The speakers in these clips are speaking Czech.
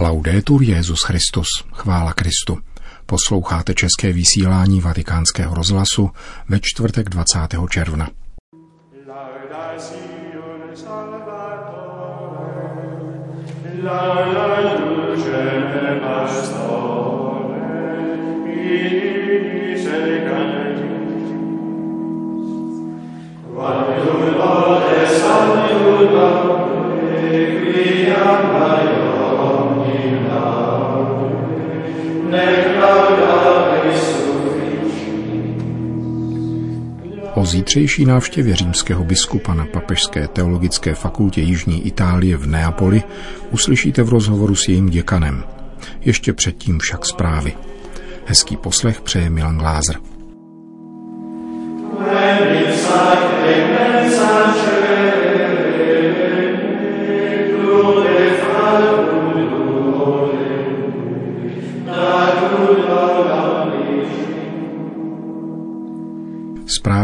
Laudetur Jezus Christus, chvála Kristu. Posloucháte české vysílání Vatikánského rozhlasu ve čtvrtek 20. června. O zítřejší návštěvě římského biskupa na Papežské teologické fakultě Jižní Itálie v Neapoli uslyšíte v rozhovoru s jejím děkanem. Ještě předtím však zprávy. Hezký poslech přeje Milan Glázer.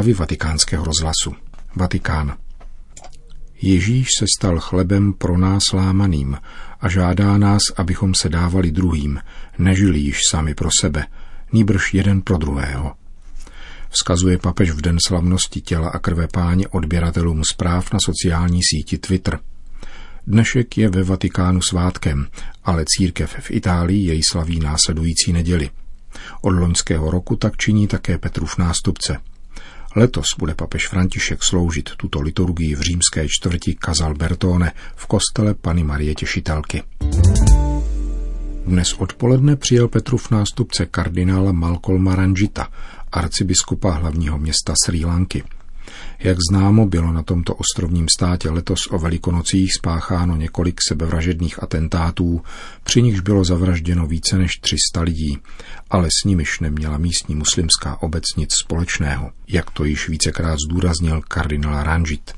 Zprávy vatikánského rozhlasu. Vatikán. Ježíš se stal chlebem pro nás lámaným a žádá nás, abychom se dávali druhým, nežili již sami pro sebe, nýbrž jeden pro druhého. Vzkazuje papež v den slavnosti těla a krve páně odběratelům zpráv na sociální síti Twitter. Dnešek je ve Vatikánu svátkem, ale církev v Itálii jej slaví následující neděli. Od loňského roku tak činí také Petrův nástupce – Letos bude papež František sloužit tuto liturgii v římské čtvrti Casal Bertone v kostele Pany Marie Těšitelky. Dnes odpoledne přijel Petrův nástupce kardinála Malcolma Ranjita, arcibiskupa hlavního města Sri Lanky. Jak známo, bylo na tomto ostrovním státě letos o velikonocích spácháno několik sebevražedných atentátů, při nichž bylo zavražděno více než 300 lidí, ale s nimiž neměla místní muslimská obec nic společného, jak to již vícekrát zdůraznil kardinál Ranjit.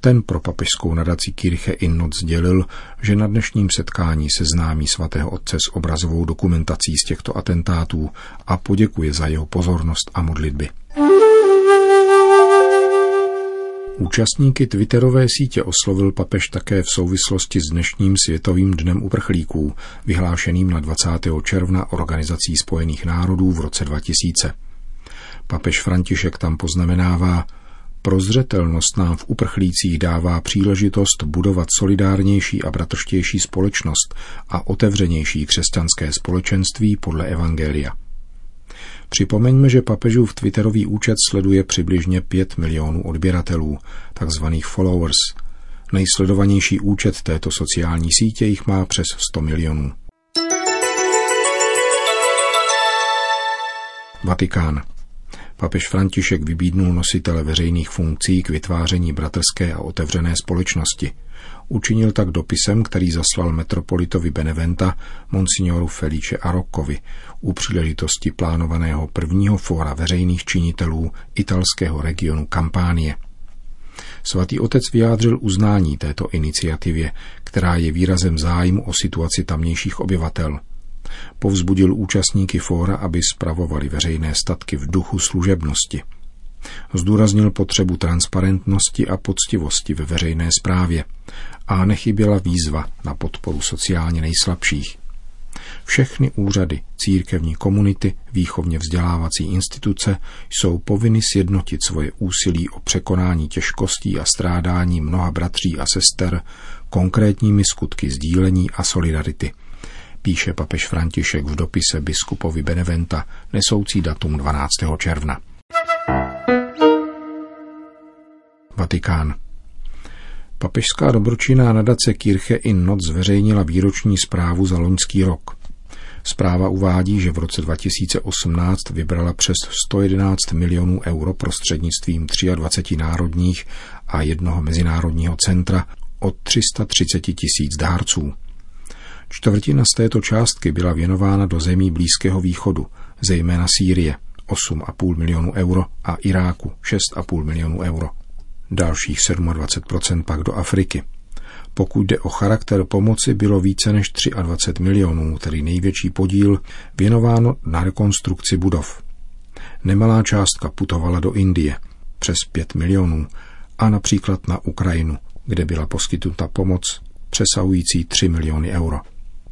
Ten pro papežskou nadací Kirche in Noc sdělil, že na dnešním setkání se známí svatého otce s obrazovou dokumentací z těchto atentátů a poděkuje za jeho pozornost a modlitby. Účastníky Twitterové sítě oslovil papež také v souvislosti s dnešním Světovým dnem uprchlíků, vyhlášeným na 20. června Organizací spojených národů v roce 2000. Papež František tam poznamenává, Prozřetelnost nám v uprchlících dává příležitost budovat solidárnější a bratrštější společnost a otevřenější křesťanské společenství podle Evangelia. Připomeňme, že papežův Twitterový účet sleduje přibližně 5 milionů odběratelů, takzvaných followers. Nejsledovanější účet této sociální sítě jich má přes 100 milionů. Vatikán. Papež František vybídnul nositele veřejných funkcí k vytváření bratrské a otevřené společnosti – Učinil tak dopisem, který zaslal metropolitovi Beneventa, monsignoru Felice Aroccovi, u příležitosti plánovaného prvního fóra veřejných činitelů italského regionu Kampánie. Svatý otec vyjádřil uznání této iniciativě, která je výrazem zájmu o situaci tamnějších obyvatel. Povzbudil účastníky fóra, aby spravovali veřejné statky v duchu služebnosti – Zdůraznil potřebu transparentnosti a poctivosti ve veřejné správě a nechyběla výzva na podporu sociálně nejslabších. Všechny úřady, církevní komunity, výchovně vzdělávací instituce jsou povinny sjednotit svoje úsilí o překonání těžkostí a strádání mnoha bratří a sester konkrétními skutky sdílení a solidarity, píše papež František v dopise biskupovi Beneventa nesoucí datum 12. června. Vatikán. Papežská dobročinná nadace Kirche in Noc zveřejnila výroční zprávu za loňský rok. Zpráva uvádí, že v roce 2018 vybrala přes 111 milionů euro prostřednictvím 23 národních a jednoho mezinárodního centra od 330 tisíc dárců. Čtvrtina z této částky byla věnována do zemí Blízkého východu, zejména Sýrie – 8,5 milionů euro a Iráku 6,5 milionů euro. Dalších 27% pak do Afriky. Pokud jde o charakter pomoci, bylo více než 23 milionů, tedy největší podíl, věnováno na rekonstrukci budov. Nemalá částka putovala do Indie, přes 5 milionů, a například na Ukrajinu, kde byla poskytnuta pomoc přesahující 3 miliony euro.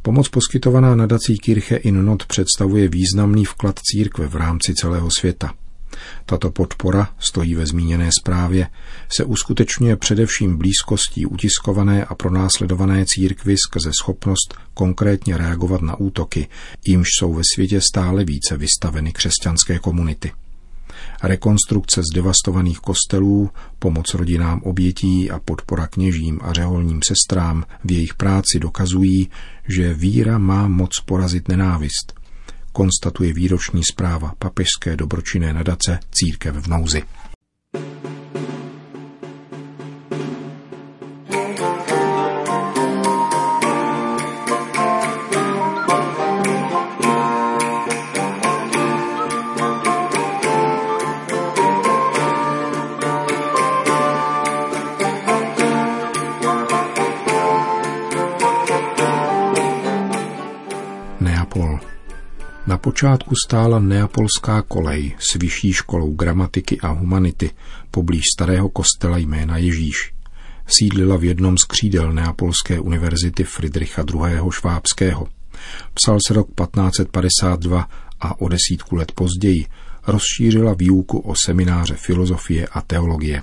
Pomoc poskytovaná nadací Kirche in Not představuje významný vklad církve v rámci celého světa. Tato podpora, stojí ve zmíněné zprávě, se uskutečňuje především blízkostí utiskované a pronásledované církvy skrze schopnost konkrétně reagovat na útoky, jímž jsou ve světě stále více vystaveny křesťanské komunity. Rekonstrukce zdevastovaných kostelů, pomoc rodinám obětí a podpora kněžím a řeholním sestrám v jejich práci dokazují, že víra má moc porazit nenávist konstatuje výroční zpráva papežské dobročinné nadace Církev v nouzi. Na počátku stála neapolská kolej s vyšší školou gramatiky a humanity poblíž starého kostela jména Ježíš. Sídlila v jednom z křídel Neapolské univerzity Friedricha II. Švábského. Psal se rok 1552 a o desítku let později rozšířila výuku o semináře filozofie a teologie.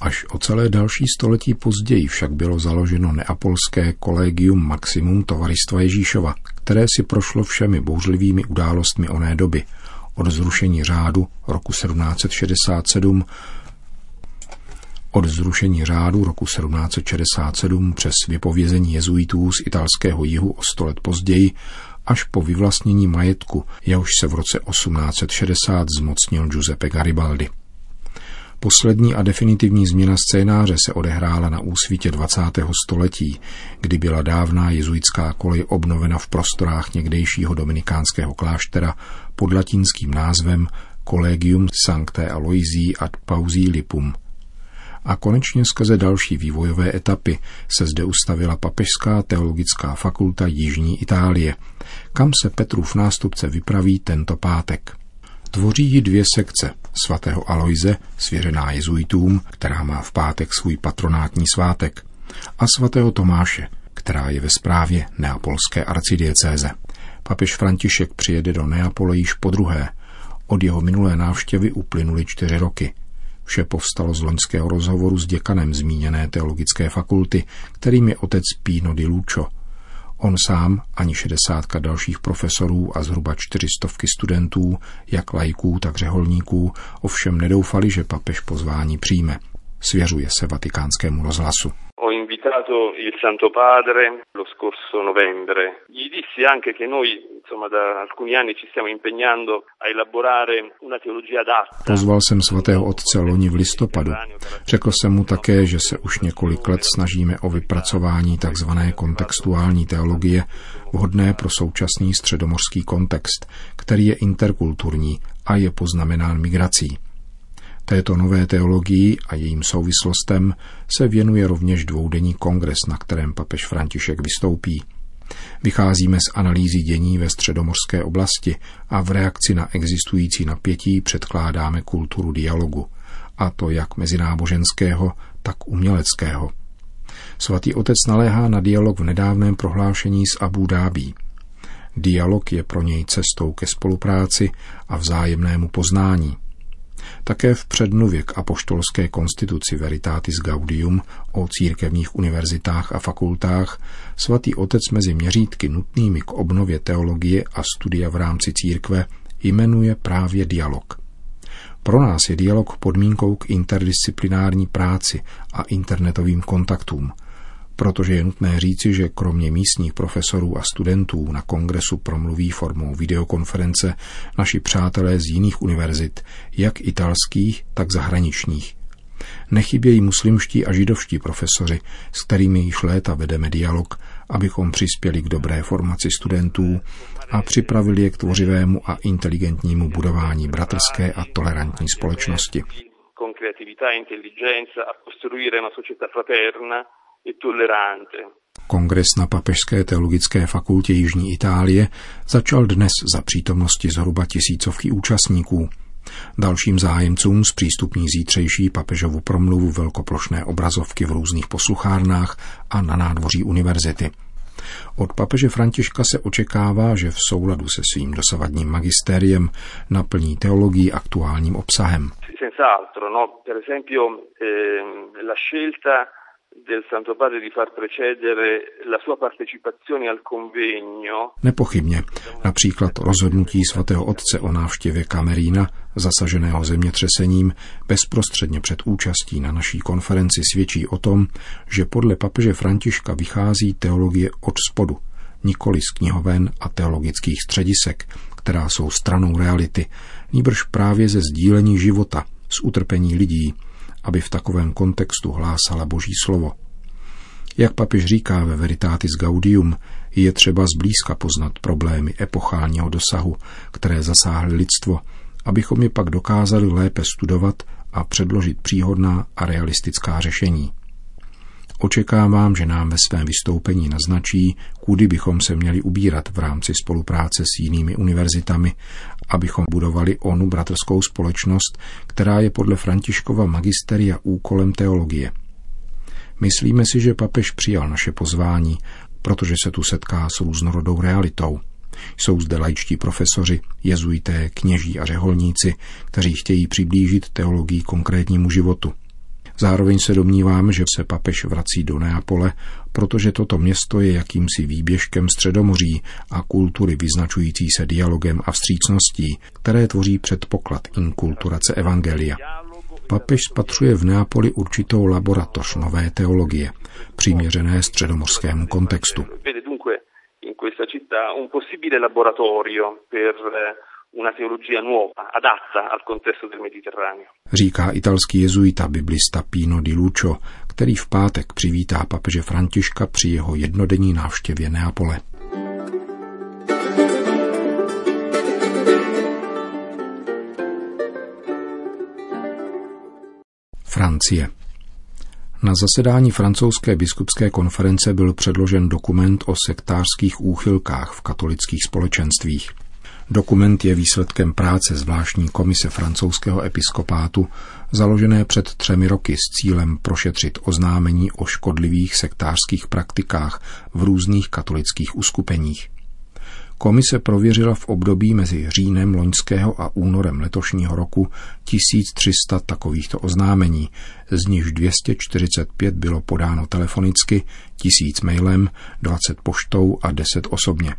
Až o celé další století později však bylo založeno neapolské kolegium Maximum Tovaristva Ježíšova, které si prošlo všemi bouřlivými událostmi oné doby, od zrušení řádu roku 1767 od zrušení řádu roku 1767 přes vypovězení jezuitů z italského jihu o sto let později až po vyvlastnění majetku, jehož se v roce 1860 zmocnil Giuseppe Garibaldi. Poslední a definitivní změna scénáře se odehrála na úsvitě 20. století, kdy byla dávná jezuitská kolej obnovena v prostorách někdejšího dominikánského kláštera pod latinským názvem Collegium Sanctae Aloisii ad Pausii Lipum. A konečně skrze další vývojové etapy se zde ustavila Papežská teologická fakulta Jižní Itálie, kam se Petrův nástupce vypraví tento pátek. Tvoří ji dvě sekce svatého Aloise, svěřená jezuitům, která má v pátek svůj patronátní svátek, a svatého Tomáše, která je ve správě neapolské arcidiecéze. Papež František přijede do Neapole již po druhé. Od jeho minulé návštěvy uplynuly čtyři roky. Vše povstalo z loňského rozhovoru s děkanem zmíněné teologické fakulty, kterým je otec Pino di Lucio – On sám, ani šedesátka dalších profesorů a zhruba čtyřistovky studentů, jak lajků, tak řeholníků, ovšem nedoufali, že papež pozvání přijme. Svěřuje se vatikánskému rozhlasu invitato il Santo Padre lo scorso novembre. Gli dissi anche che noi, insomma, da alcuni anni ci stiamo impegnando a elaborare una teologia adatta. Pozval jsem svatého otce loni v listopadu. Řekl jsem mu také, že se už několik let snažíme o vypracování tzv. kontextuální teologie, vhodné pro současný středomořský kontext, který je interkulturní a je poznamenán migrací. Této nové teologii a jejím souvislostem se věnuje rovněž dvoudenní kongres, na kterém papež František vystoupí. Vycházíme z analýzy dění ve středomorské oblasti a v reakci na existující napětí předkládáme kulturu dialogu, a to jak mezináboženského, tak uměleckého. Svatý otec naléhá na dialog v nedávném prohlášení s Abu Dhabi. Dialog je pro něj cestou ke spolupráci a vzájemnému poznání – také v předmluvě k apoštolské konstituci Veritatis Gaudium o církevních univerzitách a fakultách svatý otec mezi měřítky nutnými k obnově teologie a studia v rámci církve jmenuje právě dialog. Pro nás je dialog podmínkou k interdisciplinární práci a internetovým kontaktům – protože je nutné říci, že kromě místních profesorů a studentů na kongresu promluví formou videokonference naši přátelé z jiných univerzit, jak italských, tak zahraničních. Nechybějí muslimští a židovští profesoři, s kterými již léta vedeme dialog, abychom přispěli k dobré formaci studentů a připravili je k tvořivému a inteligentnímu budování bratrské a tolerantní společnosti. Con creatività e intelligenza a costruire una società fraterna Kongres na Papežské teologické fakultě Jižní Itálie začal dnes za přítomnosti zhruba tisícovky účastníků. Dalším zájemcům zpřístupní zítřejší papežovu promluvu velkoplošné obrazovky v různých posluchárnách a na nádvoří univerzity. Od papeže Františka se očekává, že v souladu se svým dosavadním magistériem naplní teologii aktuálním obsahem. Senz'altro, no? Per esempio, eh, la scelta del Santo Padre di far precedere la sua partecipazione al convegno. Nepochybně. Například rozhodnutí svatého otce o návštěvě Kamerína, zasaženého zemětřesením, bezprostředně před účastí na naší konferenci svědčí o tom, že podle papeže Františka vychází teologie od spodu, nikoli z knihoven a teologických středisek, která jsou stranou reality, níbrž právě ze sdílení života, z utrpení lidí, aby v takovém kontextu hlásala Boží slovo. Jak papež říká ve Veritatis Gaudium, je třeba zblízka poznat problémy epochálního dosahu, které zasáhly lidstvo, abychom je pak dokázali lépe studovat a předložit příhodná a realistická řešení. Očekávám, že nám ve svém vystoupení naznačí, kudy bychom se měli ubírat v rámci spolupráce s jinými univerzitami, abychom budovali onu bratrskou společnost, která je podle Františkova magisteria úkolem teologie. Myslíme si, že papež přijal naše pozvání, protože se tu setká s různorodou realitou. Jsou zde laičtí profesoři, jezuité, kněží a řeholníci, kteří chtějí přiblížit teologii konkrétnímu životu – Zároveň se domnívám, že se papež vrací do Neapole, protože toto město je jakýmsi výběžkem středomoří a kultury vyznačující se dialogem a vstřícností, které tvoří předpoklad inkulturace evangelia. Papež spatřuje v Neapoli určitou laboratoř nové teologie, přiměřené středomorskému kontextu. in questa città un possibile laboratorio per una teologia nuova, adatta al contesto del Mediterraneo. Říká italský jezuita biblista Pino di Lucio, který v pátek přivítá papeže Františka při jeho jednodenní návštěvě Neapole. Francie. Na zasedání francouzské biskupské konference byl předložen dokument o sektářských úchylkách v katolických společenstvích. Dokument je výsledkem práce zvláštní komise francouzského episkopátu, založené před třemi roky s cílem prošetřit oznámení o škodlivých sektářských praktikách v různých katolických uskupeních. Komise prověřila v období mezi říjnem loňského a únorem letošního roku 1300 takovýchto oznámení, z nichž 245 bylo podáno telefonicky, 1000 mailem, 20 poštou a 10 osobně.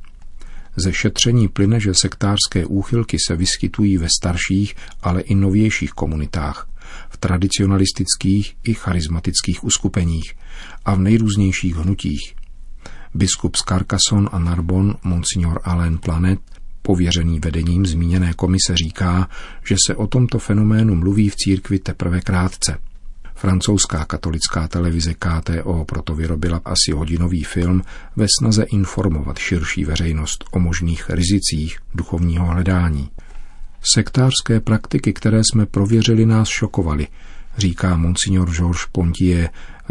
Ze šetření plyne, že sektářské úchylky se vyskytují ve starších, ale i novějších komunitách, v tradicionalistických i charismatických uskupeních a v nejrůznějších hnutích. Biskup z Carcassonne a Narbon, monsignor Alain Planet, pověřený vedením zmíněné komise říká, že se o tomto fenoménu mluví v církvi teprve krátce – Francouzská katolická televize KTO proto vyrobila asi hodinový film ve snaze informovat širší veřejnost o možných rizicích duchovního hledání. Sektářské praktiky, které jsme prověřili, nás šokovaly, říká monsignor Georges Pontier,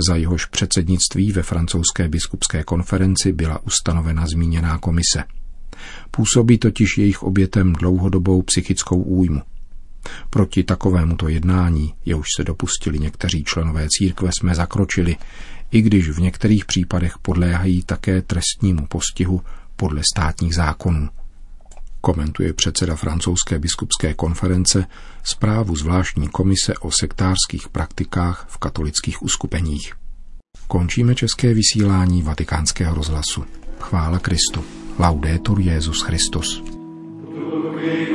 za jehož předsednictví ve francouzské biskupské konferenci byla ustanovena zmíněná komise. Působí totiž jejich obětem dlouhodobou psychickou újmu. Proti takovémuto jednání, jehož se dopustili někteří členové církve, jsme zakročili, i když v některých případech podléhají také trestnímu postihu podle státních zákonů. Komentuje předseda francouzské biskupské konference zprávu zvláštní komise o sektářských praktikách v katolických uskupeních. Končíme české vysílání vatikánského rozhlasu. Chvála Kristu. Laudetur Jezus Christus. Amen.